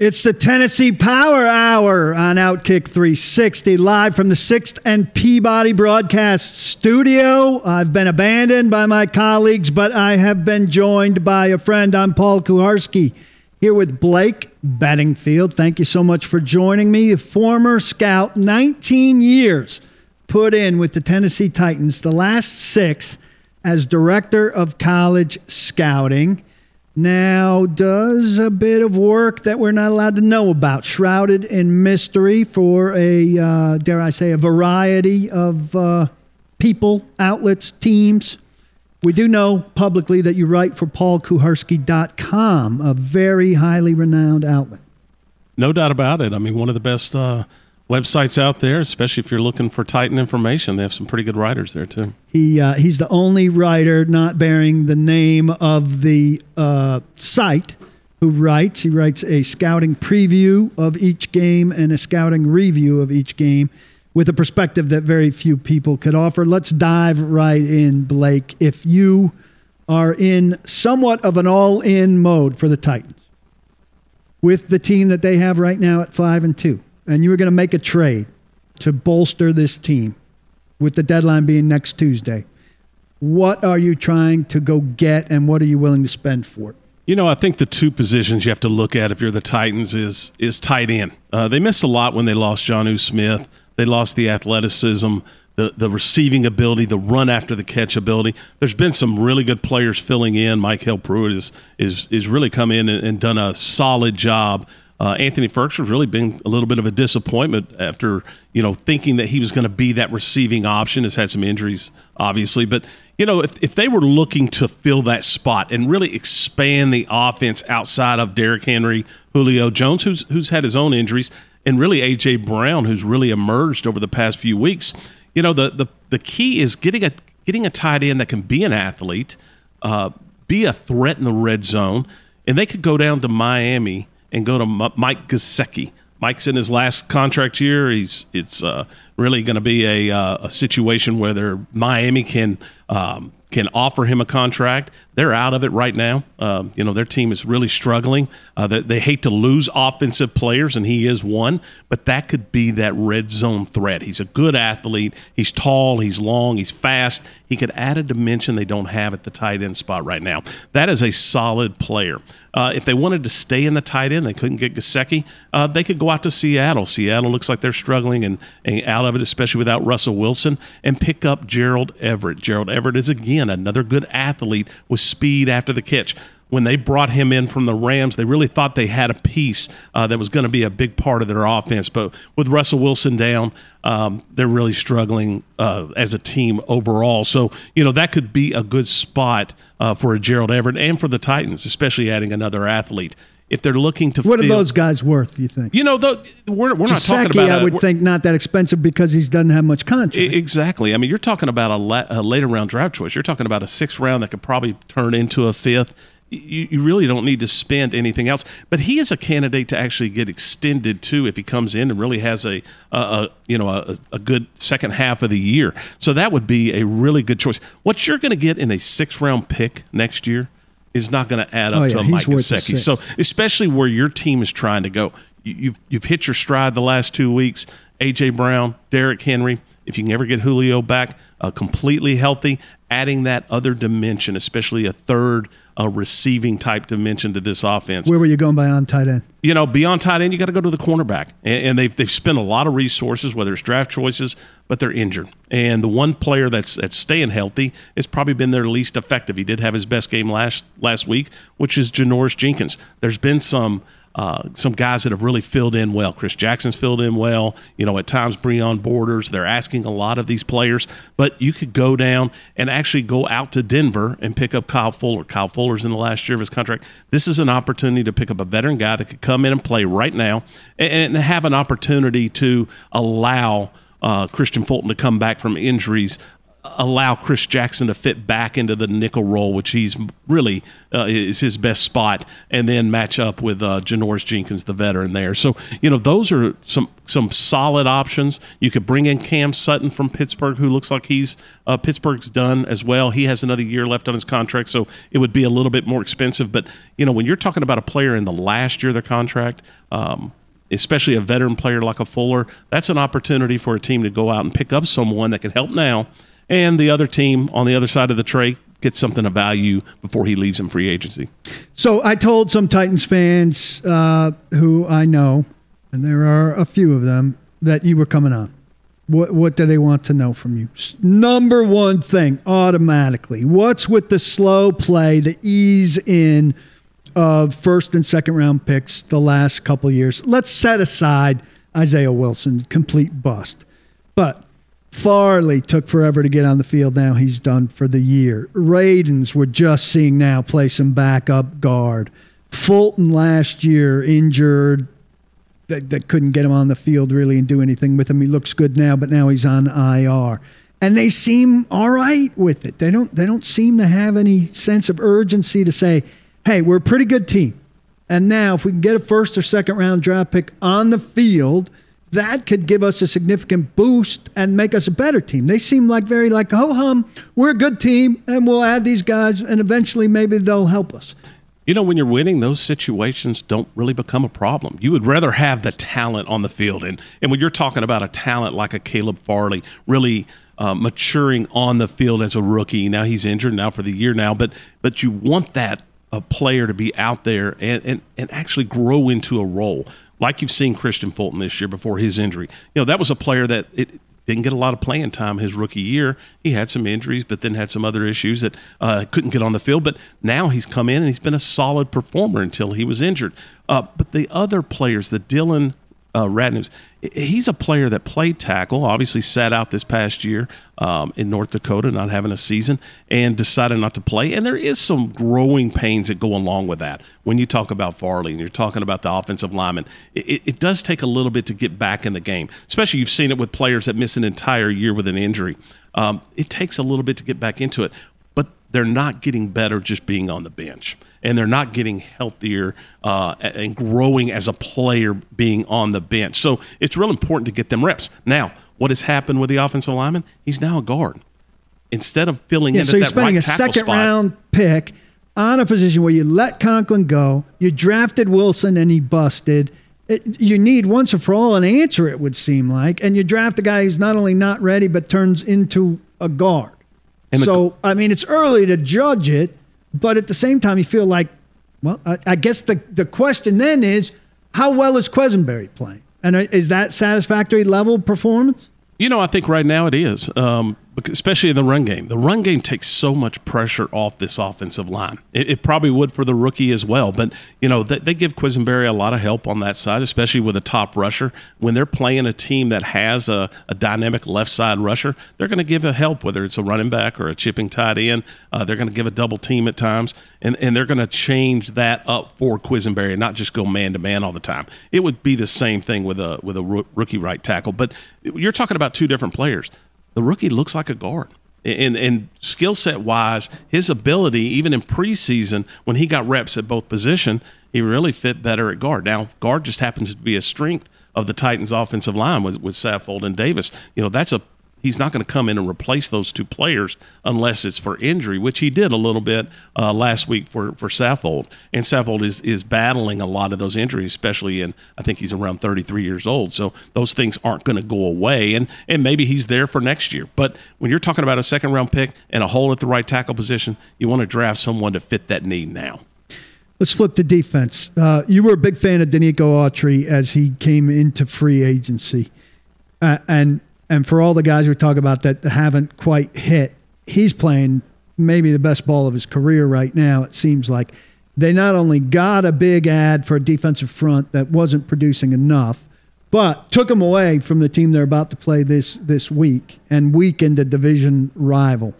It's the Tennessee Power Hour on Outkick 360, live from the 6th and Peabody Broadcast Studio. I've been abandoned by my colleagues, but I have been joined by a friend. I'm Paul Kuharsky here with Blake Beddingfield. Thank you so much for joining me. A former scout, 19 years put in with the Tennessee Titans, the last six as director of college scouting now does a bit of work that we're not allowed to know about, shrouded in mystery for a, uh, dare I say, a variety of uh, people, outlets, teams. We do know publicly that you write for paulkuharsky.com, a very highly renowned outlet. No doubt about it. I mean, one of the best uh, websites out there, especially if you're looking for Titan information. They have some pretty good writers there too. He uh, he's the only writer not bearing the name of the uh, site who writes. He writes a scouting preview of each game and a scouting review of each game with a perspective that very few people could offer. Let's dive right in, Blake. If you are in somewhat of an all-in mode for the Titans with the team that they have right now at 5 and 2 and you were going to make a trade to bolster this team with the deadline being next Tuesday, what are you trying to go get and what are you willing to spend for it? You know, I think the two positions you have to look at if you're the Titans is is tight end. Uh, they missed a lot when they lost Jonnu Smith. They lost the athleticism, the the receiving ability, the run after the catch ability. There's been some really good players filling in. MyCole Pruitt is is is really come in and, and done a solid job uh, Anthony Firkser's really been a little bit of a disappointment after you know thinking that he was going to be that receiving option. Has had some injuries, obviously, but you know if if they were looking to fill that spot and really expand the offense outside of Derrick Henry, Julio Jones, who's who's had his own injuries, and really AJ Brown, who's really emerged over the past few weeks. You know the the the key is getting a getting a tight end that can be an athlete, uh, be a threat in the red zone, and they could go down to Miami and go to Mike Gesicki. Mike's in his last contract year. He's it's uh, really going to be a, uh, a situation where Miami can um, can offer him a contract. They're out of it right now. Um, you know, their team is really struggling. Uh, they, they, hate to lose offensive players, and he is one, but that could be that red zone threat. He's a good athlete. He's tall, he's long, he's fast. He could add a dimension they don't have at the tight end spot right now. That is a solid player. Uh, if they wanted to stay in the tight end, they couldn't get Gesicki. Uh, they could go out to Seattle. Seattle looks like they're struggling and, and out of it, especially without Russell Wilson, and pick up Gerald Everett. Gerald Everett is again another good athlete with speed after the catch when they brought him in from the Rams, they really thought they had a piece uh, that was going to be a big part of their offense. But with Russell Wilson down, um, they're really struggling uh, as a team overall. So, you know, that could be a good spot uh, for a Gerald Everett and for the Titans, especially adding another athlete if they're looking to what fill, are those guys worth you think? You know the, we're, we're not talking about I would think not that expensive because he doesn't have much contract exactly. I mean you're talking about a, la, a, later round draft choice. You're talking about a sixth round that could probably turn into a fifth. You, you really don't need to spend anything else. But he is a candidate to actually get extended too if he comes in and really has a, a, a you know a, a good second half of the year. So that would be a really good choice. What you're going to get in a sixth round pick next year is not going to add up oh, yeah, to a Mike Gesicki. So especially where your team is trying to go, you've you've hit your stride the last two weeks. AJ Brown, Derrick Henry. If you can ever get Julio back uh, completely healthy, adding that other dimension, especially a third a receiving type dimension to this offense. Where were you going by on tight end? You know, beyond tight end, you got to go to the cornerback, and, and, they've they've spent a lot of resources, whether it's draft choices, but they're injured. And the one player that's that's staying healthy has probably been their least effective. He did have his best game last last week, which is Janoris Jenkins. There's been some uh, some guys that have really filled in well. Chris Jackson's filled in well. You know, at times Breon Borders. They're asking a lot of these players, but you could go down and actually go out to Denver and pick up Kyle Fuller. Kyle Fuller's in the last year of his contract. This is an opportunity to pick up a veteran guy that could come in and play right now and, and have an opportunity to allow. Uh, Kristian Fulton to come back from injuries allow Chris Jackson to fit back into the nickel role, which he's really uh, is his best spot, and then match up with uh, Janoris Jenkins, the veteran there. So you know those are some some solid options. You could bring in Cam Sutton from Pittsburgh, who looks like he's uh, Pittsburgh's done as well. He has another year left on his contract, so it would be a little bit more expensive. But you know when you're talking about a player in the last year of their contract. Um, especially a veteran player like a Fuller, that's an opportunity for a team to go out and pick up someone that can help now and the other team on the other side of the tray gets something of value before he leaves in free agency. So I told some Titans fans uh, who I know, and there are a few of them, that you were coming on. What what do they want to know from you? Number one thing, automatically, what's with the slow play, the ease in of first and second round picks the last couple years? Let's set aside Isaiah Wilson, complete bust. But Farley took forever to get on the field. Now he's done for the year. Radunz, we're just seeing now play some backup guard. Fulton last year injured. That, that couldn't get him on the field really and do anything with him. He looks good now, but now he's on IR. And they seem all right with it. They don't they don't seem to have any sense of urgency to say, hey, we're a pretty good team. And now if we can get a first or second round draft pick on the field – that could give us a significant boost and make us a better team. They seem like very like, ho hum, we're a good team and we'll add these guys and eventually maybe they'll help us. You know, when you're winning, those situations don't really become a problem. You would rather have the talent on the field. And, and when you're talking about a talent like a Caleb Farley, really uh, maturing on the field as a rookie, now he's injured now for the year now, but but you want that a player to be out there and, and, and actually grow into a role like you've seen Kristian Fulton this year before his injury. You know, that was a player that it didn't get a lot of playing time his rookie year. He had some injuries, but then had some other issues that uh, couldn't get on the field. But now he's come in and he's been a solid performer until he was injured. Uh, but the other players, the Dillon uh, Radunz, he's a player that played tackle, obviously sat out this past year um, in North Dakota, not having a season, and decided not to play. And there is some growing pains that go along with that. When you talk about Farley and you're talking about the offensive lineman, it, it does take a little bit to get back in the game, especially you've seen it with players that miss an entire year with an injury. Um, it takes a little bit to get back into it, they're not getting better just being on the bench and they're not getting healthier uh, and growing as a player being on the bench. So it's real important to get them reps. Now, what has happened with the offensive lineman? He's now a guard. Instead of filling yeah, in so you're spending right a second spot, round pick on a position where you let Conklin go, you drafted Wilson and he busted. It, you need once and for all an answer, it would seem like, and you draft a guy who's not only not ready but turns into a guard. And so, the, I mean, it's early to judge it, but at the same time, you feel like, well, I, I guess the, the question then is, how well is Quessenberry playing? And uh, is that satisfactory level performance? You know, I think right now it is. Um, especially in the run game. The run game takes so much pressure off this offensive line. It, it probably would for the rookie as well. But, you know, they, they, give Quessenberry a lot of help on that side, especially with a top rusher. When they're playing a team that has a, a dynamic left side rusher, they're going to give a help, whether it's a running back or a chipping tight end. Uh, they're going to give a double team at times, and, and they're going to change that up for Quessenberry and not just go man to man all the time. It would be the same thing with a, with a rookie right tackle. But you're talking about two different players the rookie looks like a guard. And, and skill set wise, his ability, even in preseason, when he got reps at both position, he really fit better at guard. Now, guard just happens to be a strength of the Titans' offensive line with, with Saffold and Davis. You know, that's a he's not going to come in and replace those two players unless it's for injury, which he did a little bit uh, last week for for Saffold. And Saffold is is battling a lot of those injuries, especially in I think he's around 33 years old. So those things aren't going to go away, and and maybe he's there for next year. But when you're talking about a second round pick and a hole at the right tackle position, you want to draft someone to fit that need now. Let's flip to defense. Uh, you were a big fan of Denico Autry as he came into free agency. Uh, and and for all the guys we talk about that haven't quite hit, he's playing maybe the best ball of his career right now, it seems like. They not only got a big ad for a defensive front that wasn't producing enough, but took him away from the team they're about to play this this week and weakened the division rival.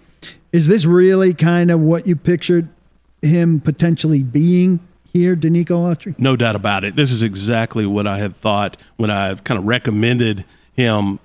Is this really kind of what you pictured him potentially being here, Denico Autry? No doubt about it. This is exactly what I had thought when I kind of recommended him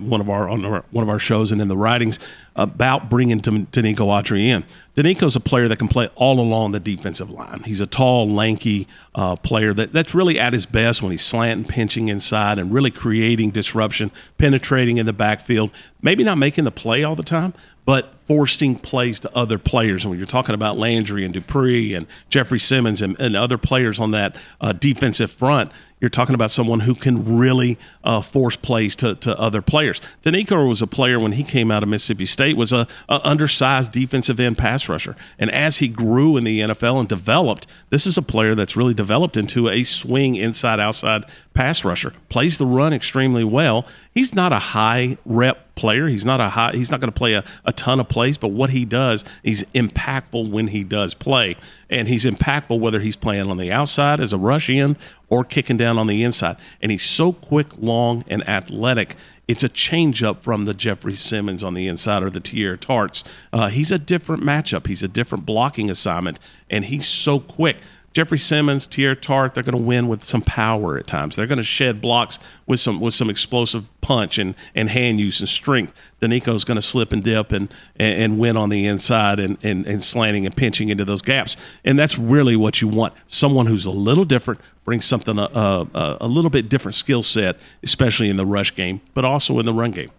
one of our on our, one of our shows and in the writings about bringing Denico Autry in. Denico's a player that can play all along the defensive line. He's a tall, lanky uh, player that, that's really at his best when he's slanting, pinching inside, and really creating disruption, penetrating in the backfield. Maybe not making the play all the time, but forcing plays to other players. And when you're talking about Landry and Dupree and Jeffrey Simmons and, and other players on that uh, defensive front, you're talking about someone who can really uh, force plays to, to other players. Denico was a player when he came out of Mississippi State was a, a undersized defensive end pass rusher, and as he grew in the NFL and developed, this is a player that's really developed into a swing inside outside pass rusher. Plays the run extremely well. He's not a high rep player. He's not a high. He's not going to play a, a ton of plays, but what he does, he's impactful when he does play, and he's impactful whether he's playing on the outside as a rush end or kicking down on the inside. And he's so quick, long, and athletic. It's a changeup from the Jeffrey Simmons on the inside or the Teair Tarts. Uh, he's a different matchup. He's a different blocking assignment, and he's so quick. Jeffrey Simmons, Teair Tart, they're going to win with some power at times. They're going to shed blocks with some with some explosive punch and, and hand use and strength. Denico's going to slip and dip and, and, and win on the inside and, and, and slanting and pinching into those gaps. And that's really what you want. Someone who's a little different, brings something a, a, a little bit different skill set, especially in the rush game, but also in the run game.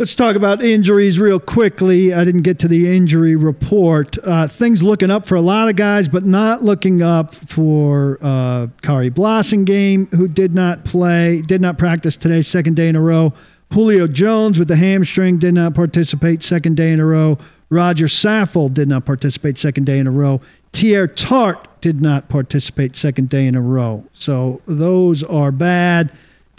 Let's talk about injuries real quickly. I didn't get to the injury report. Uh, things looking up for a lot of guys, but not looking up for uh, Khari Blasingame, who did not play, did not practice today, second day in a row. Julio Jones with the hamstring did not participate, second day in a row. Roger Saffold did not participate, second day in a row. Teair Tart did not participate, second day in a row. So those are bad.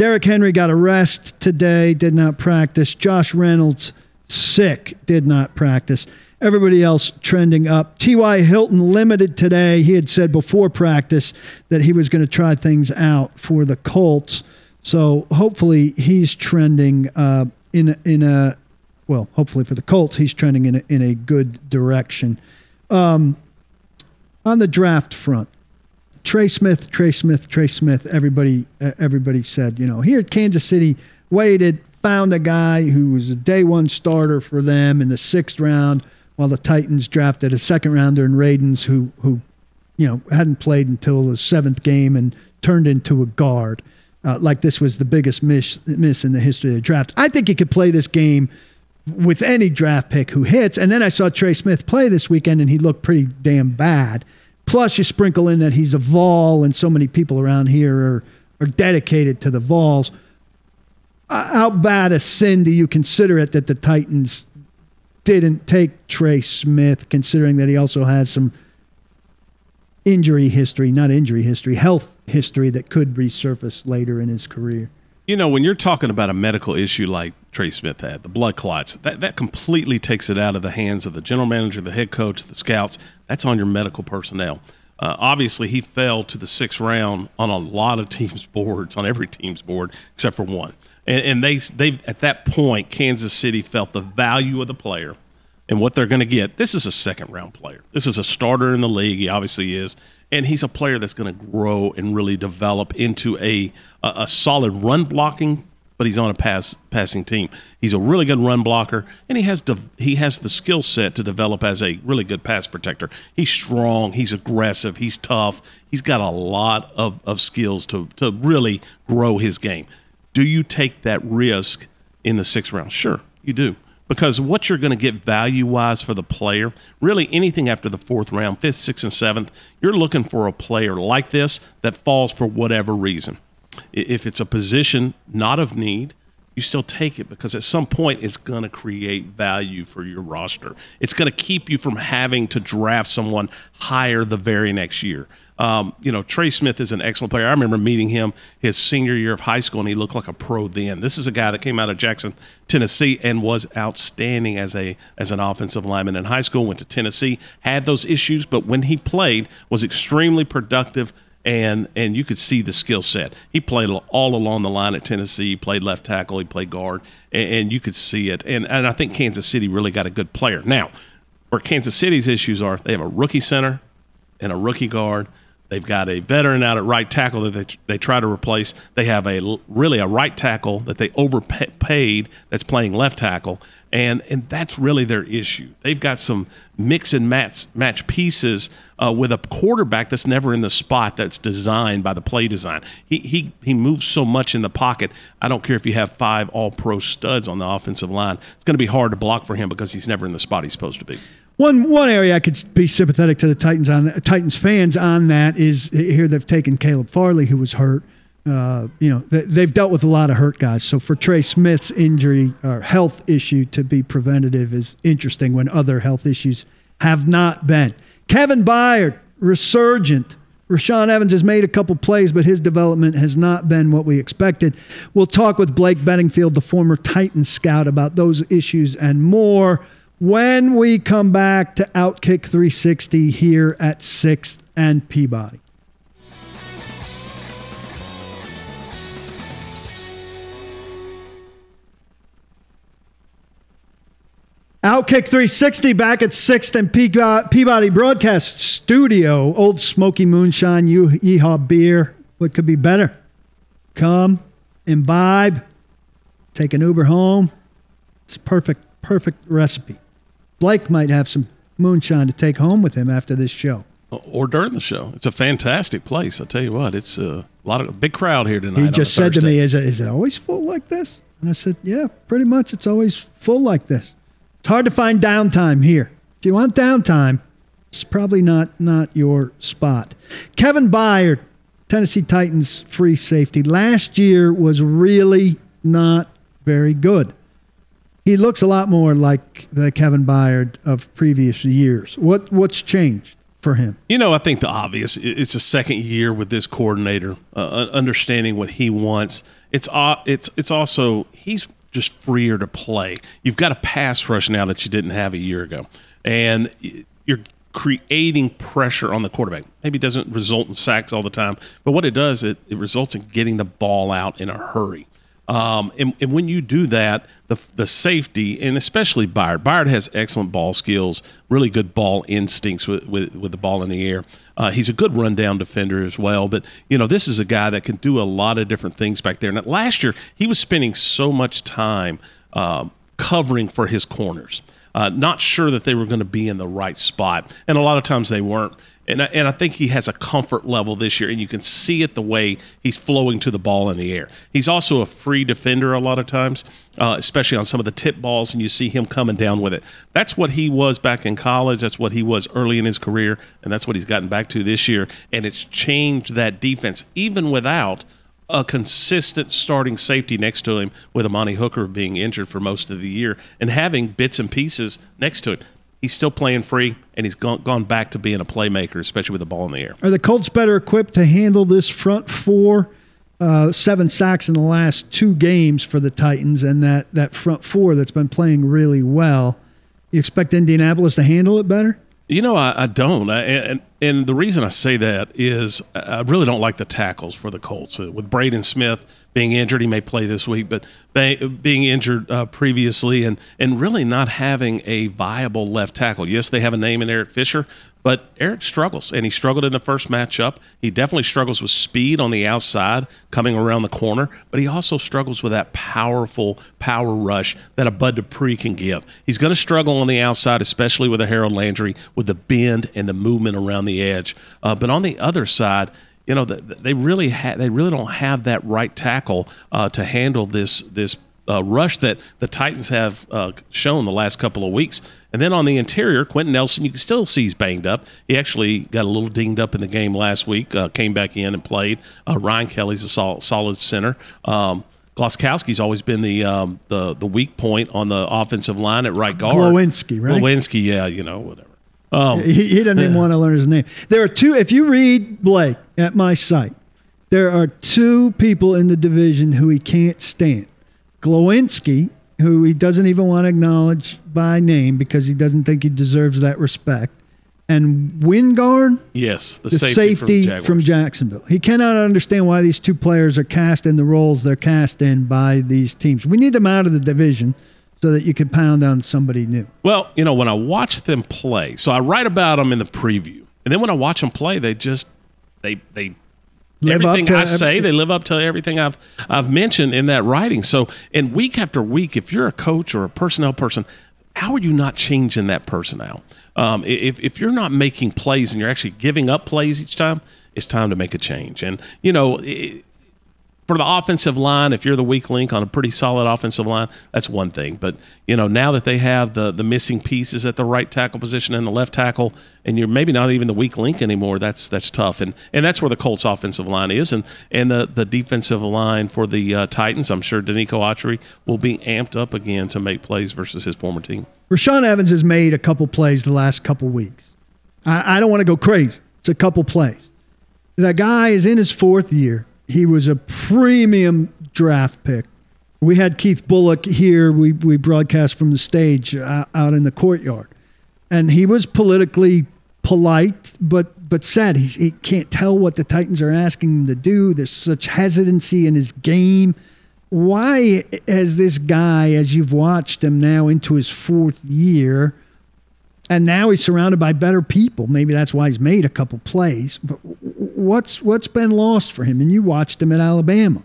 Derrick Henry got a rest today, did not practice. Josh Reynolds, sick, did not practice. Everybody else trending up. T.Y. Hilton limited today. He had said before practice that he was going to try things out for the Colts. So hopefully he's trending uh, in in a well, hopefully for the Colts, he's trending in a, in a good direction. Um, on the draft front, Trey Smith, Trey Smith, Trey Smith. Everybody, uh, everybody said, you know, here at Kansas City, waited, found a guy who was a day one starter for them in the sixth round, while the Titans drafted a second rounder in Radunz, who who, you know, hadn't played until the seventh game and turned into a guard. Uh, like this was the biggest miss miss in the history of the draft. I think he could play this game with any draft pick who hits. And then I saw Trey Smith play this weekend, and he looked pretty damn bad. Plus, you sprinkle in that he's a Vol, and so many people around here are, are dedicated to the Vols. Uh, how bad a sin do you consider it that the Titans didn't take Trey Smith, considering that he also has some injury history, not injury history, health history that could resurface later in his career? You know, when you're talking about a medical issue like Trey Smith had, the blood clots, that, that completely takes it out of the hands of the general manager, the head coach, the scouts. That's on your medical personnel. Uh, obviously, he fell to the sixth round on a lot of teams' boards, on every team's board except for one. And, and they, they, at that point, Kansas City felt the value of the player and what they're going to get. This is a second round player. This is a starter in the league. He obviously is and he's a player that's going to grow and really develop into a, a, a solid run blocking but he's on a pass passing team. He's a really good run blocker, and he has de- he has the skill set to develop as a really good pass protector. He's strong, he's aggressive, he's tough. He's got a lot of, of skills to to really grow his game. Do you take that risk in the sixth round? Sure, you do because what you're going to get value wise for the player, really anything after the fourth round, fifth, sixth, and seventh, you're looking for a player like this that falls for whatever reason. If it's a position not of need, you still take it because at some point it's going to create value for your roster. It's going to keep you from having to draft someone higher the very next year. Um, you know, Trey Smith is an excellent player. I remember meeting him his senior year of high school, and he looked like a pro then. This is a guy that came out of Jackson, Tennessee, and was outstanding as a as an offensive lineman in high school. Went to Tennessee, had those issues, but when he played, was extremely productive and and you could see the skill set. He played all along the line at Tennessee. He played left tackle. He played guard, and, and, you could see it. And and I think Kansas City really got a good player. Now, where Kansas City's issues are, they have a rookie center and a rookie guard. They've got a veteran out at right tackle that they, they try to replace. They have a really a right tackle that they overpaid that's playing left tackle, and and that's really their issue. They've got some mix and match match pieces uh, with a quarterback that's never in the spot that's designed by the play design. He he he moves so much in the pocket. I don't care if you have five All Pro studs on the offensive line. It's going to be hard to block for him because he's never in the spot he's supposed to be. One one area I could be sympathetic to the Titans on Titans fans on that is here they've taken Caleb Farley who was hurt. Uh, you know they've dealt with a lot of hurt guys. So for Trey Smith's injury or health issue to be preventative is interesting when other health issues have not been. Kevin Byard resurgent. Rashaan Evans has made a couple plays, but his development has not been what we expected. We'll talk with Blake Beddingfield, the former Titans scout, about those issues and more when we come back to Outkick 360 here at 6th and Peabody. Outkick 360 back at 6th and uh, Peabody Broadcast Studio. Old Smoky Moonshine, Yeehaw Beer. What could be better? Come, imbibe, take an Uber home. It's perfect, perfect recipe. Blake might have some moonshine to take home with him after this show. Uh, or during the show. It's a fantastic place. I tell you what, it's uh, a lot of a big crowd here tonight. He just said to me, is it, is it always full like this? And I said, yeah, pretty much. It's always full like this. It's hard to find downtime here. If you want downtime, it's probably not not your spot. Kevin Byard, Tennessee Titans free safety, last year was really not very good he looks a lot more like the Kevin Byard of previous years. What what's changed for him? You know, I think the obvious. It's a second year with this coordinator, uh, understanding what he wants. It's uh, it's it's also he's just freer to play. You've got a pass rush now that you didn't have a year ago, and you're creating pressure on the quarterback. Maybe it doesn't result in sacks all the time, but what it does, it, it results in getting the ball out in a hurry. Um, and, and, when you do that, the, the safety, and especially Byard, Byard has excellent ball skills, really good ball instincts with, with, with the ball in the air. Uh, he's a good rundown defender as well. But, you know, this is a guy that can do a lot of different things back there. And last year, he was spending so much time uh, covering for his corners. Uh, not sure that they were going to be in the right spot. And a lot of times they weren't. And I, and I think he has a comfort level this year, and you can see it the way he's flowing to the ball in the air. He's also a free defender a lot of times, uh, especially on some of the tip balls, and you see him coming down with it. That's what he was back in college. That's what he was early in his career, and that's what he's gotten back to this year. And it's changed that defense, even without a consistent starting safety next to him, with Amani Hooker being injured for most of the year, and having bits and pieces next to him he's still playing free, and he's gone, gone back to being a playmaker, especially with the ball in the air. Are the Colts better equipped to handle this front four? Uh, seven sacks in the last two games for the Titans, and that, that front four that's been playing really well. You expect Indianapolis to handle it better? You know, I, I don't. I, and, and the reason I say that is I really don't like the tackles for the Colts. Uh, with Braden Smith being injured, he may play this week, but being injured uh, previously and, and really not having a viable left tackle. Yes, they have a name in Eric Fisher, but Eric struggles, and he struggled in the first matchup. He definitely struggles with speed on the outside, coming around the corner, but he also struggles with that powerful power rush that a Bud Dupree can give. He's going to struggle on the outside, especially with a Harold Landry, with the bend and the movement around the edge. Uh, but on the other side, you know, they really ha- they really don't have that right tackle uh, to handle this this uh, rush that the Titans have uh, shown the last couple of weeks. And then on the interior, Quenton Nelson, you can still see he's banged up. He actually got a little dinged up in the game last week, uh, came back in and played. Uh, Ryan Kelly's a sol- solid center. Um, Gostkowski's always been the um, the the weak point on the offensive line at right guard. Glowinski, right? Glowinski, yeah, you know, whatever. Um, he, he, doesn't even want to learn his name. There are two. If you read Blake at my site, there are two people in the division who he can't stand. Glowinski, who he doesn't even want to acknowledge by name because he doesn't think he deserves that respect, and Wingard, yes, the, the safety, safety, from, Jacksonville. He cannot understand why these two players are cast in the roles they're cast in by these teams. We need them out of the division so that you can pound on somebody new. Well, you know, when I watch them play, so I write about them in the preview, and then when I watch them play, they just they they live everything I say, they live up to everything I've I've mentioned in that writing. So, and week after week, if you're a coach or a personnel person, how are you not changing that personnel? Um, if, if you're not making plays and you're actually giving up plays each time, it's time to make a change. And, you know, it, for the offensive line, if you're the weak link on a pretty solid offensive line, that's one thing. But you know, now that they have the the missing pieces at the right tackle position and the left tackle, and you're maybe not even the weak link anymore, that's that's tough. And and that's where the Colts offensive line is, and and the the defensive line for the uh, Titans. I'm sure Denico Autry will be amped up again to make plays versus his former team. Rashaan Evans has made a couple plays the last couple weeks. I, I don't want to go crazy. It's a couple plays. That guy is in his fourth year he was a premium draft pick. We had Keith Bulluck here. We, we broadcast from the stage uh, out in the courtyard. And he was politically polite, but but said he's, he can't tell what the Titans are asking him to do. There's such hesitancy in his game. Why has this guy, as you've watched him now into his fourth year, and now he's surrounded by better people. Maybe that's why he's made a couple plays. But what's what's been lost for him? And you watched him at Alabama.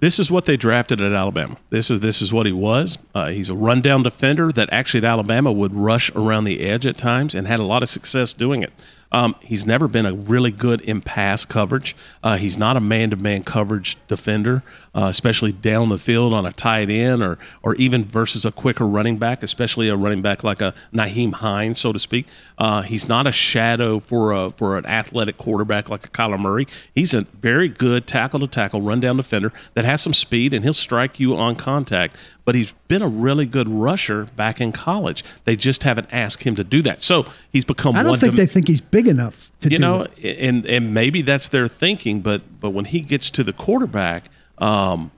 This is what they drafted at Alabama. This is this is what he was. Uh, he's a rundown defender that actually at Alabama would rush around the edge at times and had a lot of success doing it. Um, he's never been a really good in pass coverage. Uh, he's not a man to man coverage defender, uh, especially down the field on a tight end or or even versus a quicker running back, especially a running back like a Nyheim Hines, so to speak. Uh, he's not a shadow for a for an athletic quarterback like a Kyler Murray. He's a very good tackle to tackle, run down defender that has some speed and he'll strike you on contact but he's been a really good rusher back in college. They just haven't asked him to do that. So he's become. I don't think they think he's big enough to you know, it. and and maybe that's their thinking. But but when he gets to the quarterback um,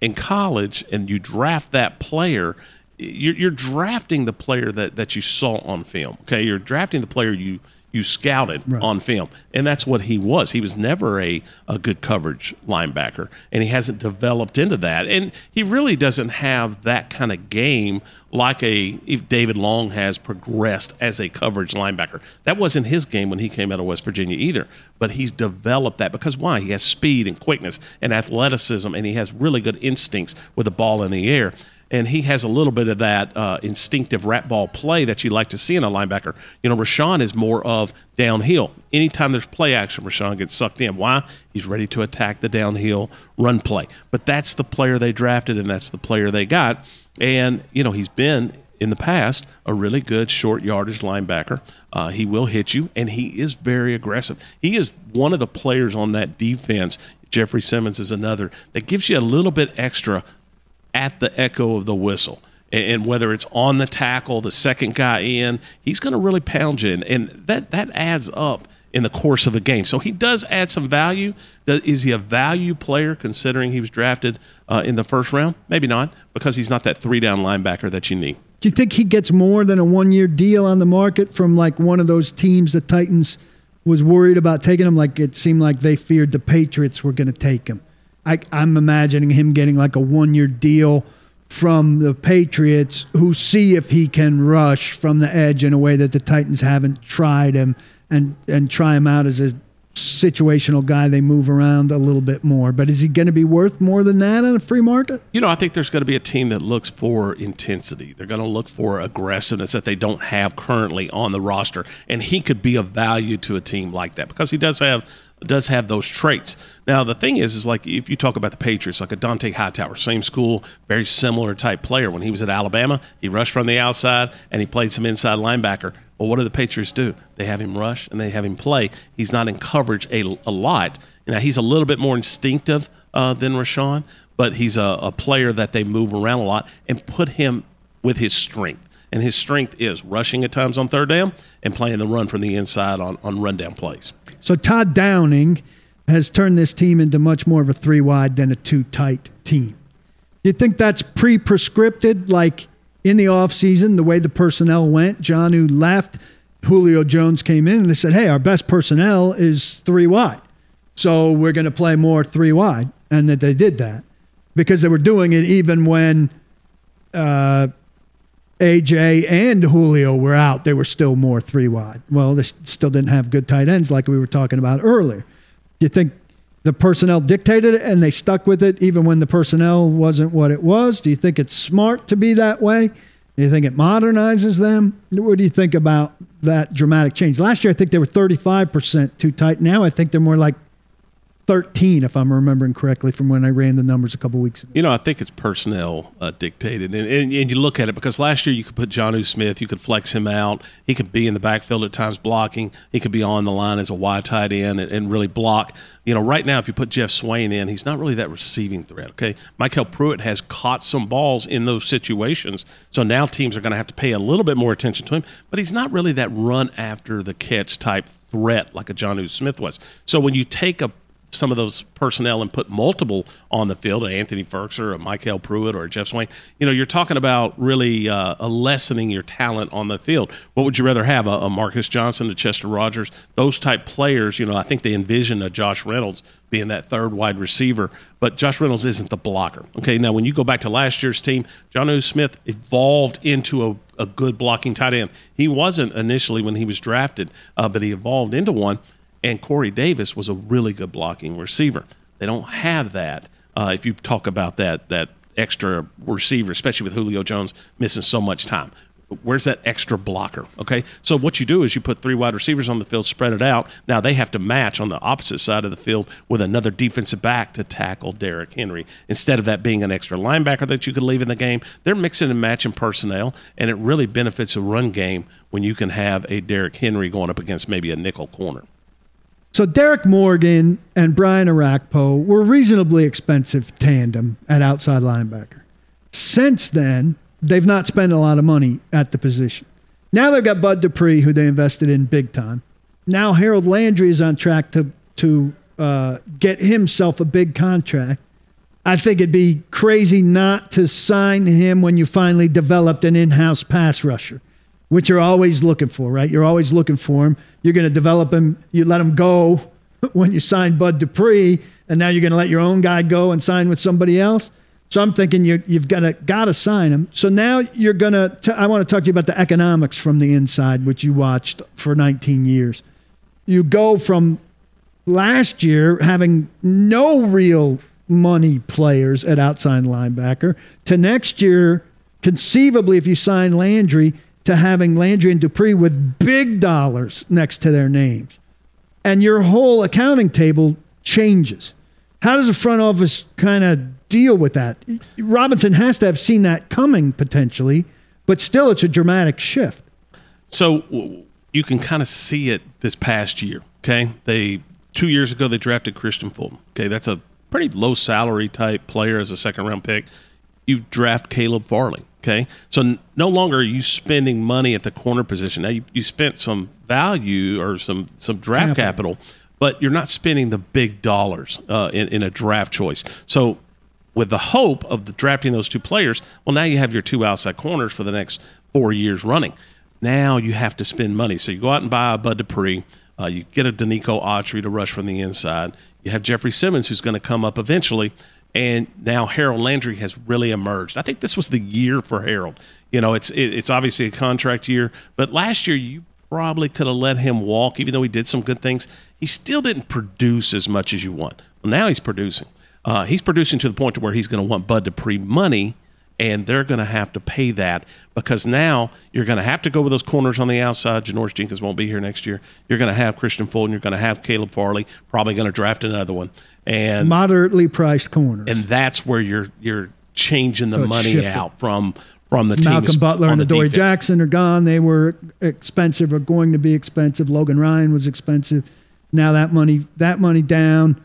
in college, and you draft that player. You're, you're drafting the player that, that you saw on film. Okay, you're drafting the player you you scouted right. on film. And that's what he was. He was never a, a good coverage linebacker, and he hasn't developed into that. And he really doesn't have that kind of game like a if David Long has progressed as a coverage linebacker. That wasn't his game when he came out of West Virginia either. But he's developed that because why? He has speed and quickness and athleticism, and he has really good instincts with the ball in the air and he has a little bit of that uh, instinctive rat ball play that you like to see in a linebacker. You know, Rashaan is more of downhill. Anytime there's play action, Rashaan gets sucked in. Why? He's ready to attack the downhill run play. But that's the player they drafted, and that's the player they got. And you know, he's been in the past a really good short yardage linebacker. Uh, he will hit you, and he is very aggressive. He is one of the players on that defense. Jeffrey Simmons is another that gives you a little bit extra at the echo of the whistle. And whether it's on the tackle, the second guy in, he's going to really pound you. And that, that adds up in the course of the game. So he does add some value. Is he a value player considering he was drafted uh, in the first round? Maybe not, because he's not that three down linebacker that you need. Do you think he gets more than a one year deal on the market from like one of those teams the Titans was worried about taking him? Like it seemed like they feared the Patriots were going to take him. I, I'm imagining him getting like a one year deal from the Patriots who see if he can rush from the edge in a way that the Titans haven't tried him and, and try him out as a situational guy. They move around a little bit more. But is he going to be worth more than that on a free market? You know, I think there's going to be a team that looks for intensity. They're going to look for aggressiveness that they don't have currently on the roster. And he could be of value to a team like that because he does have does have those traits. Now the thing is, is like if you talk about the Patriots, like a Dont'a Hightower, same school, very similar type player. When he was at Alabama, he rushed from the outside and he played some inside linebacker. Well, what do the Patriots do? They have him rush and they have him play. He's not in coverage a, a lot. Now he's a little bit more instinctive uh, than Rashaan, but he's a, a player that they move around a lot and put him with his strength and his strength is rushing at times on third down and playing the run from the inside on, on rundown plays. So Todd Downing has turned this team into much more of a three wide than a two tight team. Do you think that's pre prescripted, like in the offseason, the way the personnel went? Jonnu left, Julio Jones came in, and they said, hey, our best personnel is three wide. So we're going to play more three wide. And that they did that because they were doing it even when uh, AJ and Julio were out, they were still more three wide. Well, they still didn't have good tight ends like we were talking about earlier. Do you think the personnel dictated it and they stuck with it even when the personnel wasn't what it was? Do you think it's smart to be that way? Do you think it modernizes them? What do you think about that dramatic change? Last year, I think they were 35% too tight. Now I think they're more like 13, if I'm remembering correctly, from when I ran the numbers a couple weeks ago. You know, I think it's personnel uh, dictated. And, and, and, you look at it because last year you could put Jonnu Smith, you could flex him out. He could be in the backfield at times blocking. He could be on the line as a wide tight end and, and really block. You know, right now, if you put Geoff Swaim in, he's not really that receiving threat. Okay. MyCole Pruitt has caught some balls in those situations. So now teams are going to have to pay a little bit more attention to him, but he's not really that run after the catch type threat like a Jonnu Smith was. So when you take a some of those personnel and put multiple on the field, Anthony Firkser, a MyCole Pruitt, or a Geoff Swaim, you know, you're talking about really uh, lessening your talent on the field. What would you rather have, a, a, Marcus Johnson, a Chester Rogers, those type players? You know, I think they envision a Josh Reynolds being that third wide receiver, but Josh Reynolds isn't the blocker. Okay, now when you go back to last year's team, Jonnu Smith evolved into a, a good blocking tight end. He wasn't initially when he was drafted, uh, but he evolved into one and Corey Davis was a really good blocking receiver. They don't have that. Uh, if you talk about that that extra receiver, especially with Julio Jones missing so much time. Where's that extra blocker? Okay, so what you do is you put three wide receivers on the field, spread it out. Now they have to match on the opposite side of the field with another defensive back to tackle Derrick Henry. Instead of that being an extra linebacker that you could leave in the game, they're mixing and matching personnel, and it really benefits a run game when you can have a Derrick Henry going up against maybe a nickel corner. So Derrick Morgan and Brian Orakpo were reasonably expensive tandem at outside linebacker. Since then, they've not spent a lot of money at the position. Now they've got Bud Dupree, who they invested in big time. Now Harold Landry is on track to to uh, get himself a big contract. I think it'd be crazy not to sign him when you finally developed an in-house pass rusher which you're always looking for, right? You're always looking for him. You're going to develop him. You let him go when you sign Bud Dupree, and now you're going to let your own guy go and sign with somebody else. So I'm thinking you, you've got to got to sign him. So now you're going to. I want to talk to you about the economics from the inside, which you watched for 19 years. You go from last year having no real money players at outside linebacker to next year, conceivably, if you sign Landry to having Landry and Dupree with big dollars next to their names. And your whole accounting table changes. How does the front office kind of deal with that? Robinson has to have seen that coming potentially, but still it's a dramatic shift. So you can kind of see it this past year. Okay. They, two years ago, they drafted Kristian Fulton. Okay. That's a pretty low salary type player as a second round pick. You draft Caleb Farley. Okay. So no longer are you spending money at the corner position. Now you, you spent some value or some, some draft capital. capital but you're not spending the big dollars uh, in, in a draft choice. So with the hope of the drafting those two players, well, now you have your two outside corners for the next four years running. Now you have to spend money. So you go out and buy a Bud Dupree. Uh, you get a Denico Autry to rush from the inside. You have Jeffrey Simmons, who's going to come up eventually and now Harold Landry has really emerged. I think this was the year for Harold. You know, it's it, it's obviously a contract year, but last year you probably could have let him walk, even though he did some good things. He still didn't produce as much as you want. Well, now he's producing. Uh, he's producing to the point to where he's going to want Bud Dupree money and they're going to have to pay that because now you're going to have to go with those corners on the outside. Janoris Jenkins won't be here next year. You're going to have Kristian Fulton. You're going to have Caleb Farley. Probably going to draft another one, and moderately priced corners. And that's where you're you're changing the So money out from from the Malcolm Butler and the Adoree defense. Jackson are gone. They were expensive or going to be expensive. Logan Ryan was expensive. Now that money that money down,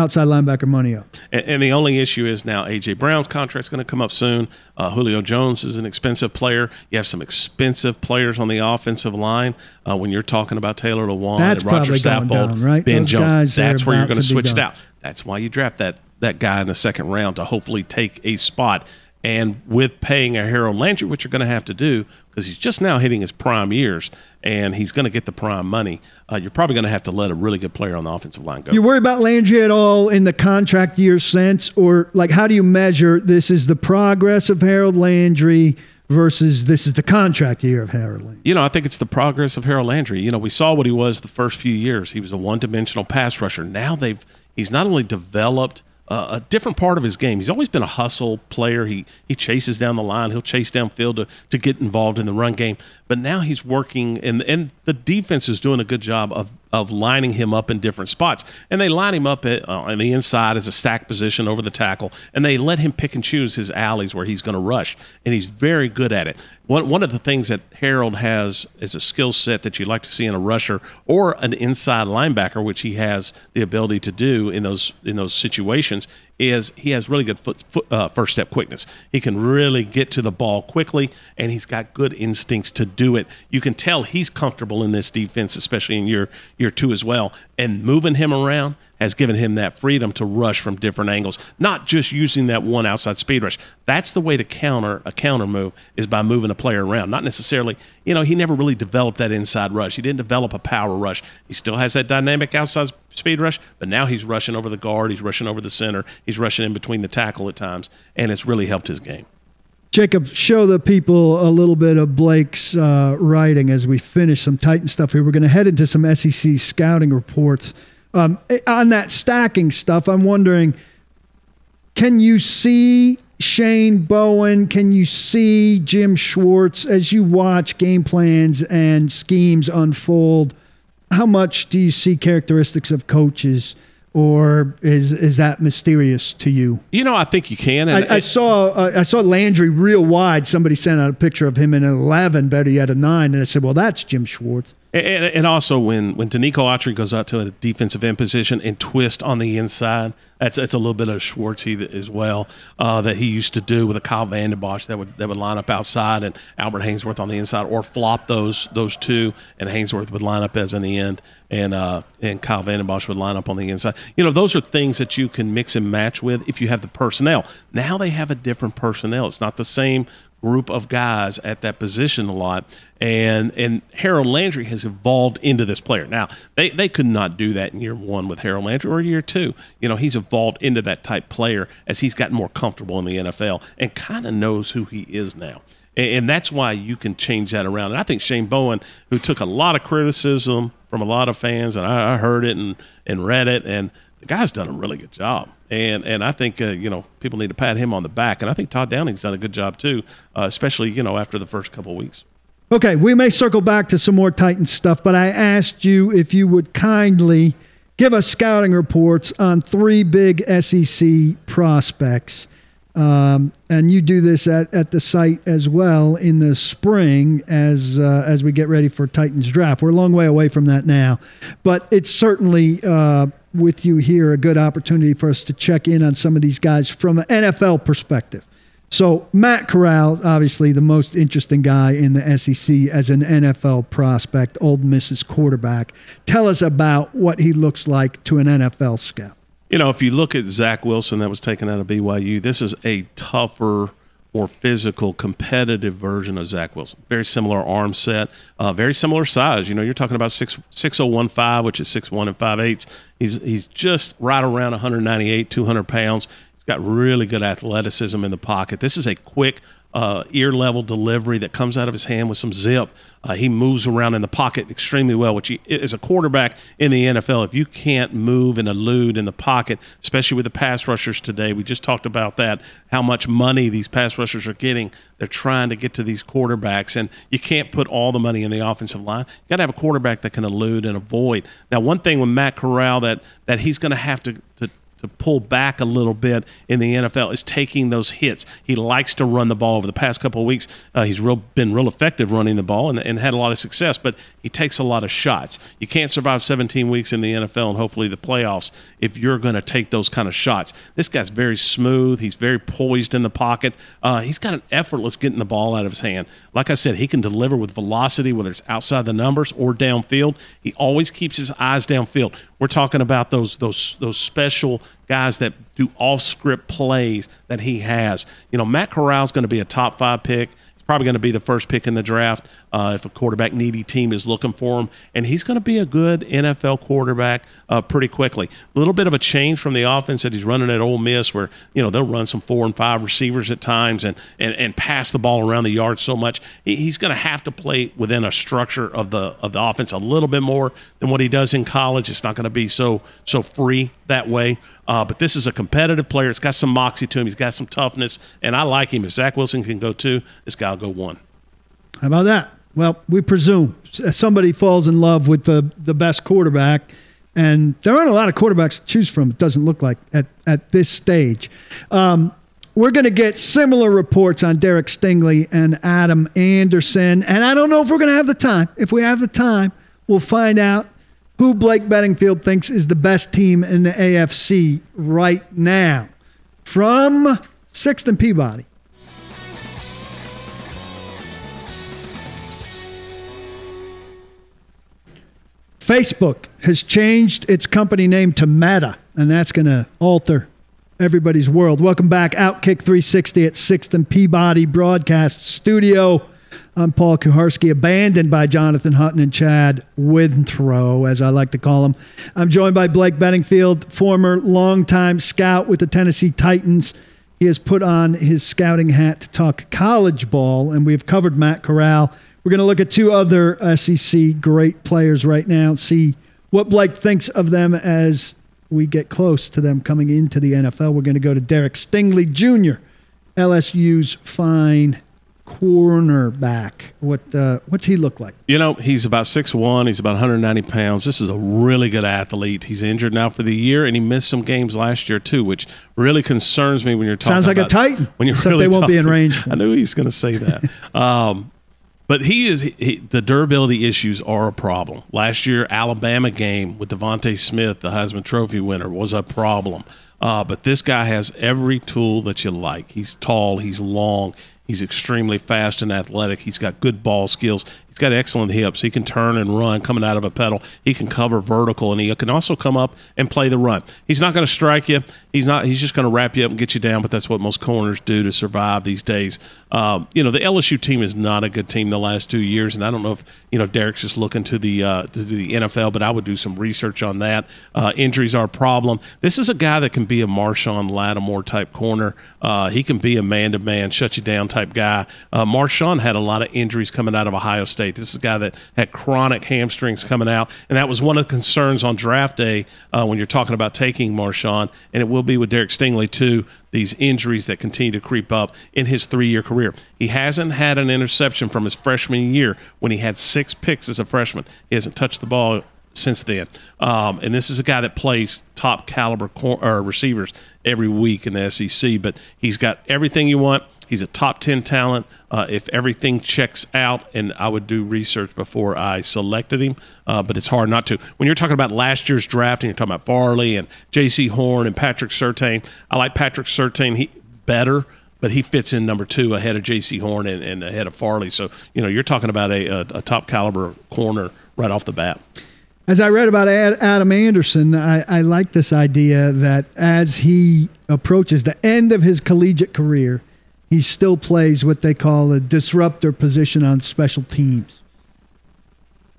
outside linebacker money up. And, and the only issue is now AJ Brown's contract's going to come up soon. Uh, Julio Jones is an expensive player. You have some expensive players on the offensive line. Uh, when you're talking about Taylor Lewan and Roger Saffold, down, right? Ben Those Jones, that's where you're going to to switch it out. That's why you draft that that guy in the second round to hopefully take a spot. And with paying a Harold Landry, which you're going to have to do because he's just now hitting his prime years and he's going to get the prime money, uh, you're probably going to have to let a really good player on the offensive line go. You worry about Landry at all in the contract year sense, or like how do you measure this is the progress of Harold Landry versus this is the contract year of Harold Landry? You know, I think it's the progress of Harold Landry. You know, we saw what he was the first few years. He was a one-dimensional pass rusher. Now they've he's not only developed a different part of his game. He's always been a hustle player. He he chases down the line. He'll chase downfield to, to get involved in the run game. But now he's working, and and the defense is doing a good job of of lining him up in different spots. And they line him up at, uh, on the inside as a stack position over the tackle, and they let him pick and choose his alleys where he's going to rush, and he's very good at it. One one of the things that Harold has is a skill set that you'd like to see in a rusher or an inside linebacker, which he has the ability to do in those in those situations. Is he has really good foot, foot uh, first step quickness. He can really get to the ball quickly, and he's got good instincts to do it. You can tell he's comfortable in this defense, especially in year year two as well. And moving him around has given him that freedom to rush from different angles, not just using that one outside speed rush. That's the way to counter a counter move is by moving a player around. Not necessarily, you know, he never really developed that inside rush. He didn't develop a power rush. He still has that dynamic outside speed rush, but now he's rushing over the guard, he's rushing over the center, he's rushing in between the tackle at times, and it's really helped his game. Jacob, show the people a little bit of Blake's uh, writing as we finish some Titan stuff here. We're going to head into some SEC scouting reports. Um, on that stacking stuff, I'm wondering can you see Shane Bowen? Can you see Jim Schwartz as you watch game plans and schemes unfold? How much do you see characteristics of coaches, or is is that mysterious to you? You know, I think you can. And I, I saw uh, I saw Landry real wide. Somebody sent out a picture of him in an eleven, better yet a nine, and I said, "Well, that's Jim Schwartz." And, and also when when Denico Autry goes out to a defensive end position and twist on the inside, that's that's a little bit of Schwartzy as well uh, that he used to do with a Kyle Vanden Bosch that would that would line up outside and Albert Haynesworth on the inside or flop those those two and Haynesworth would line up as the end and uh, and Kyle Vanden Bosch would line up on the inside. You know those are things that you can mix and match with if you have the personnel. Now they have a different personnel. It's not the same group of guys at that position a lot. And and Harold Landry has evolved into this player. Now, they, they could not do that in year one with Harold Landry or year two. You know, he's evolved into that type player as he's gotten more comfortable in the NFL and kind of knows who he is now. And, and that's why you can change that around. And I think Shane Bowen, who took a lot of criticism from a lot of fans, and I, I heard it and, and read it, and the guy's done a really good job. And and I think uh, you know people need to pat him on the back, and I think Todd Downing's done a good job too, uh, especially you know after the first couple of weeks. Okay, we may circle back to some more Titan stuff, but I asked you if you would kindly give us scouting reports on three big SEC prospects. Um, and you do this at, at the site as well in the spring as uh, as we get ready for Titans draft. We're a long way away from that now, but it's certainly uh, with you here a good opportunity for us to check in on some of these guys from an NFL perspective. So Matt Corral, obviously the most interesting guy in the SEC as an NFL prospect, Ole Miss's quarterback. Tell us about what he looks like to an NFL scout. You know, if you look at Zach Wilson that was taken out of BYU, this is a tougher, more physical, competitive version of Zach Wilson. Very similar arm set, uh, very similar size. You know, you're talking about six six oh one five, which is six one and five eighths. He's he's just right around 198, 200 pounds. He's got really good athleticism in the pocket. This is a quick uh, ear level delivery that comes out of his hand with some zip. Uh, he moves around in the pocket extremely well, which is a quarterback in the NFL. If you can't move and elude in the pocket, especially with the pass rushers today, we just talked about that, how much money these pass rushers are getting. They're trying to get to these quarterbacks, and you can't put all the money in the offensive line. You got to have a quarterback that can elude and avoid. Now, one thing with Matt Corral that that he's going to have to to pull back a little bit in the NFL is taking those hits. He likes to run the ball. Over the past couple of weeks, uh, he's real, been real effective running the ball and, and, had a lot of success, but he takes a lot of shots. You can't survive 17 weeks in the NFL and hopefully the playoffs if you're going to take those kind of shots. This guy's very smooth. He's very poised in the pocket. Uh, he's got an effortless getting the ball out of his hand. Like I said, he can deliver with velocity, whether it's outside the numbers or downfield. He always keeps his eyes downfield. We're talking about those those those special guys that do off script plays that he has. You know, Matt Corral's going to be a top five pick probably going to be the first pick in the draft uh, if a quarterback needy team is looking for him. And he's going to be a good NFL quarterback uh, pretty quickly. A little bit of a change from the offense that he's running at Ole Miss, where you know they'll run some four and five receivers at times and and, and pass the ball around the yard so much. He's going to have to play within a structure of the of the offense a little bit more than what he does in college. It's not going to be so so free that way. Uh, but this is a competitive player. It's got some moxie to him. He's got some toughness, and I like him. If Zach Wilson can go two, this guy will go one. How about that? Well, we presume somebody falls in love with the the best quarterback, and there aren't a lot of quarterbacks to choose from. It doesn't look like at at this stage. Um, we're going to get similar reports on Derek Stingley and Adam Anderson, and I don't know if we're going to have the time. If we have the time, we'll find out who Blake Beddingfield thinks is the best team in the AFC right now. From Sixth and Peabody. Facebook has changed its company name to Meta, and that's going to alter everybody's world. Welcome back, Outkick 360 at 6th and Peabody Broadcast Studio. I'm Paul Kuharsky, abandoned by Jonathan Hutton and Chad Withrow, as I like to call them. I'm joined by Blake Beddingfield, former longtime scout with the Tennessee Titans. He has put on his scouting hat to talk college ball, and we've covered Matt Corral. We're going to look at two other SEC great players right now, see what Blake thinks of them as we get close to them coming into the NFL. We're going to go to Derek Stingley Jr., LSU's fine cornerback. What uh, what's he look like? You know, he's about six one. He's about 190 pounds. This is a really good athlete. He's injured now for the year, and he missed some games last year too, which really concerns me when you're talking. About. Sounds like a Titan. When you're really they won't talking, be in range. I knew he was going to say that. um, but he is he, the durability issues are a problem. Last year, Alabama game with DeVonta Smith, the Heisman Trophy winner, was a problem. Uh, but this guy has every tool that you like. He's tall, he's long, He's extremely fast and athletic. He's got good ball skills. He's got excellent hips. He can turn and run coming out of a pedal. He can cover vertical, and he can also come up and play the run. He's not going to strike you. He's not. He's just going to wrap you up and get you down. But that's what most corners do to survive these days. Um, you know, the LSU team is not a good team the last two years, and I don't know if you know Derek's just looking to the uh, to the NFL, but I would do some research on that. Uh, injuries are a problem. This is a guy that can be a Marshon Lattimore type corner. Uh, he can be a man to man, shut you down type guy. Uh, Marshon had a lot of injuries coming out of Ohio State. This is a guy that had chronic hamstrings coming out, and that was one of the concerns on draft day uh, when you're talking about taking Marshon, and it will be with Derek Stingley too. These injuries that continue to creep up in his three-year career. He hasn't had an interception from his freshman year when he had six picks as a freshman. He hasn't touched the ball since then. Um, and this is a guy that plays top caliber cor- uh, receivers every week in the SEC, but he's got everything you want. He's a top 10 talent. Uh, if everything checks out, and I would do research before I selected him, uh, but it's hard not to. When you're talking about last year's draft and you're talking about Farley and Jaycee Horn and Patrick Surtain, I like Patrick Surtain he, better but he fits in number two ahead of Jaycee Horn and, and, ahead of Farley. So, you know, you're talking about a, a, a, top caliber corner right off the bat. As I read about Adam Anderson, I, I like this idea that as he approaches the end of his collegiate career, he still plays what they call a disruptor position on special teams.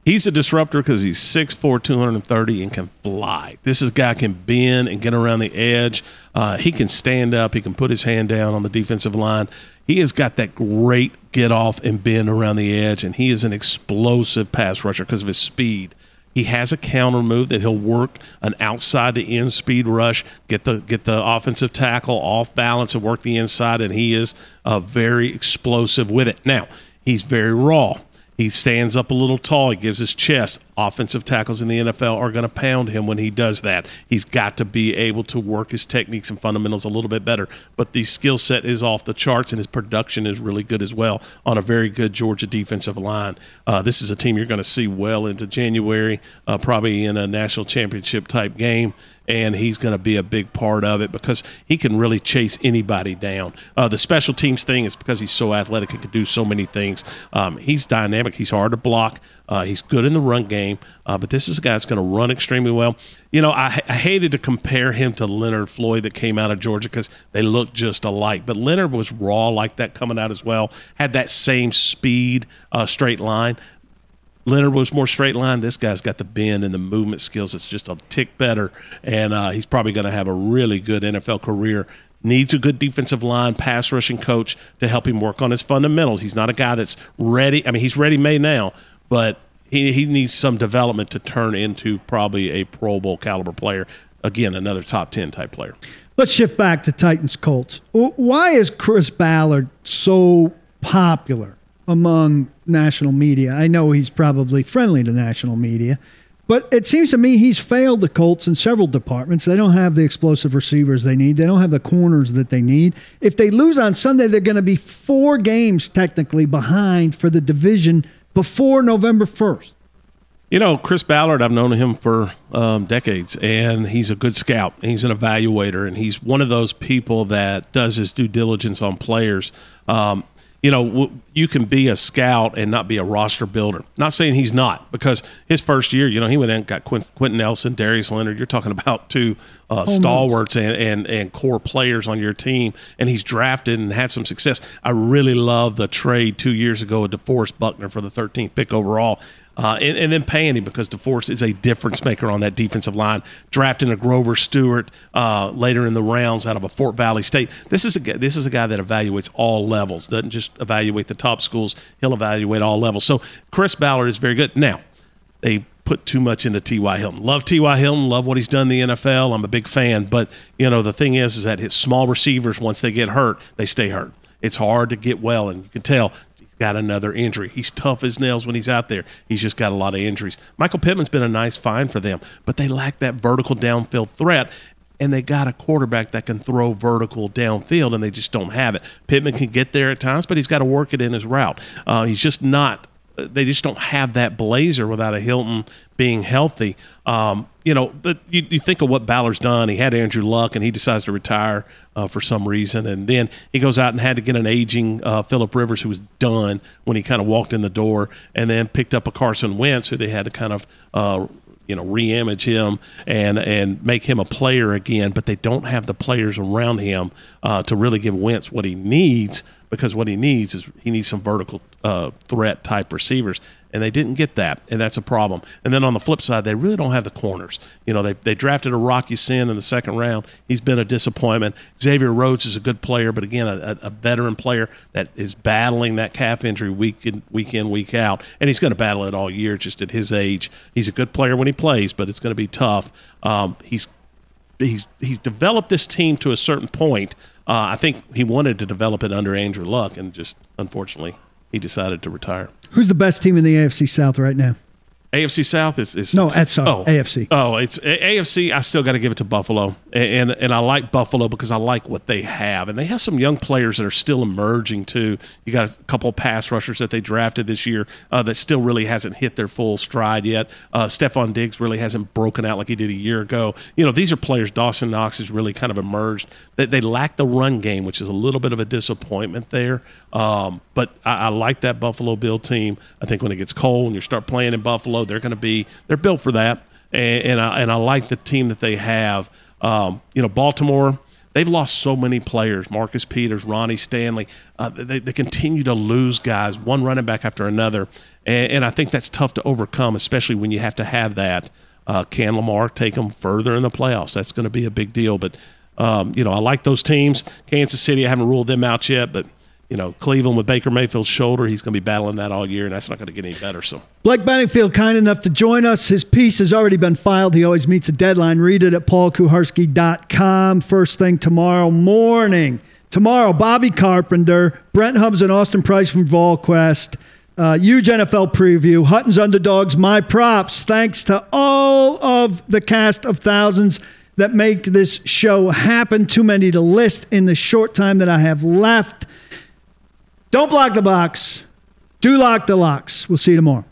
He's a disruptor because he's 6'4", 230, and can fly. This is guy can bend and get around the edge. Uh, he can stand up. He can put his hand down on the defensive line. He has got that great get off and bend around the edge, and he is an explosive pass rusher because of his speed. He has a counter move that he'll work an outside to in speed rush, get the get the offensive tackle off balance and work the inside, and he is uh, very explosive with it. Now he's very raw. He stands up a little tall. He gives his chest. Offensive tackles in the NFL are going to pound him when he does that. He's got to be able to work his techniques and fundamentals a little bit better. But the skill set is off the charts, and his production is really good as well on a very good Georgia defensive line. Uh, this is a team you're going to see well into January, uh, probably in a national championship type game and he's going to be a big part of it because he can really chase anybody down. Uh, the special teams thing is because he's so athletic and can do so many things. Um, he's dynamic. He's hard to block. Uh, he's good in the run game, uh, but this is a guy that's going to run extremely well. You know, I, I, hated to compare him to Leonard Floyd that came out of Georgia because they look just alike. But Leonard was raw like that coming out as well, had that same speed, uh, straight line. Leonard was more straight line. This guy's got the bend and the movement skills. It's just a tick better, and uh, he's probably going to have a really good NFL career. Needs a good defensive line, pass rushing coach to help him work on his fundamentals. He's not a guy that's ready. I mean, he's ready made now, but he, he needs some development to turn into probably a Pro Bowl caliber player. Again, another top 10 type player. Let's shift back to Titans Colts. Why is Chris Ballard so popular among national media. I know he's probably friendly to national media, but it seems to me he's failed the Colts in several departments. They don't have the explosive receivers they need. They don't have the corners that they need. If they lose on Sunday, they're going to be four games technically behind for the division before November 1st. You know, Chris Ballard, I've known him for um, decades, and he's a good scout. He's an evaluator, and he's one of those people that does his due diligence on players. Um, you know, you can be a scout and not be a roster builder. Not saying he's not, because his first year, you know, he went and got Quenton Nelson, Darius Leonard. You're talking about two uh, stalwarts and, and, and core players on your team, and he's drafted and had some success. I really love the trade two years ago with DeForest Buckner for the 13th pick overall. Uh, and, and, then paying him because DeForest is a difference maker on that defensive line. Drafting a Grover Stewart uh, later in the rounds out of a Fort Valley State. This is a this is a guy that evaluates all levels. Doesn't just evaluate the top schools. He'll evaluate all levels. So Chris Ballard is very good. Now they put too much into T.Y. Hilton. Love T.Y. Hilton. Love what he's done in the NFL. I'm a big fan. But you know the thing is, is that his small receivers once they get hurt, they stay hurt. It's hard to get well, and you can tell got another injury. He's tough as nails when he's out there. He's just got a lot of injuries. Michael Pittman's been a nice find for them, but they lack that vertical downfield threat. And they got a quarterback that can throw vertical downfield, and they just don't have it. Pittman can get there at times, but he's got to work it in his route. Uh, he's just not they just don't have that blazer without a Hilton being healthy. Um, you know, but you, you, think of what Ballard's done. He had Andrew Luck, and he decides to retire uh, for some reason, and then he goes out and had to get an aging uh, Philip Rivers who was done when he kind of walked in the door, and then picked up a Carson Wentz who they had to kind of. Uh, you know, reimage him and and make him a player again, but they don't have the players around him uh, to really give Wentz what he needs because what he needs is he needs some vertical uh, threat type receivers, and they didn't get that, and that's a problem. And then on the flip side, they really don't have the corners. You know, they, they drafted a Rock Ya-Sin in the second round. He's been a disappointment. Xavier Rhodes is a good player, but again, a, a veteran player that is battling that calf injury week in, week in, week out, and he's going to battle it all year. Just at his age, he's a good player when he plays, but it's going to be tough. Um, he's he's he's developed this team to a certain point uh, I think he wanted to develop it under Andrew Luck, and just unfortunately, he decided to retire. Who's the best team in the AFC South right now? AFC South is, is no, sorry, oh, AFC. Oh, it's AFC. I still got to give it to Buffalo, and, and, and I like Buffalo because I like what they have, and they have some young players that are still emerging too. You got a couple pass rushers that they drafted this year uh, that still really hasn't hit their full stride yet. Uh, Stefon Diggs really hasn't broken out like he did a year ago. You know, these are players. Dawson Knox has really kind of emerged. That they, they lack the run game, which is a little bit of a disappointment there. Um, but I, I, like that Buffalo Bill team. I think when it gets cold and you start playing in Buffalo, they're going to be they're built for that. And, and I and I like the team that they have. Um, you know, Baltimore. They've lost so many players: Marcus Peters, Ronnie Stanley. Uh, they, they continue to lose guys, one running back after another. and, and I think that's tough to overcome, especially when you have to have that. Uh, can Lamar take them further in the playoffs? That's going to be a big deal. But um, you know, I like those teams. Kansas City, I haven't ruled them out yet, but you know, Cleveland with Baker Mayfield's shoulder, he's going to be battling that all year, and that's not going to get any better. So, Blake Beddingfield, kind enough to join us. His piece has already been filed. He always meets a deadline. Read it at paulkuharsky.com. First thing tomorrow morning. Tomorrow, Bobby Carpenter, Brent Hubbs, and Austin Price from VolQuest. Uh, huge NFL preview. Hutton's underdogs, my props. Thanks to all of the cast of thousands that make this show happen. Too many to list in the short time that I have left. Don't block the box. Do lock the locks. We'll see you tomorrow.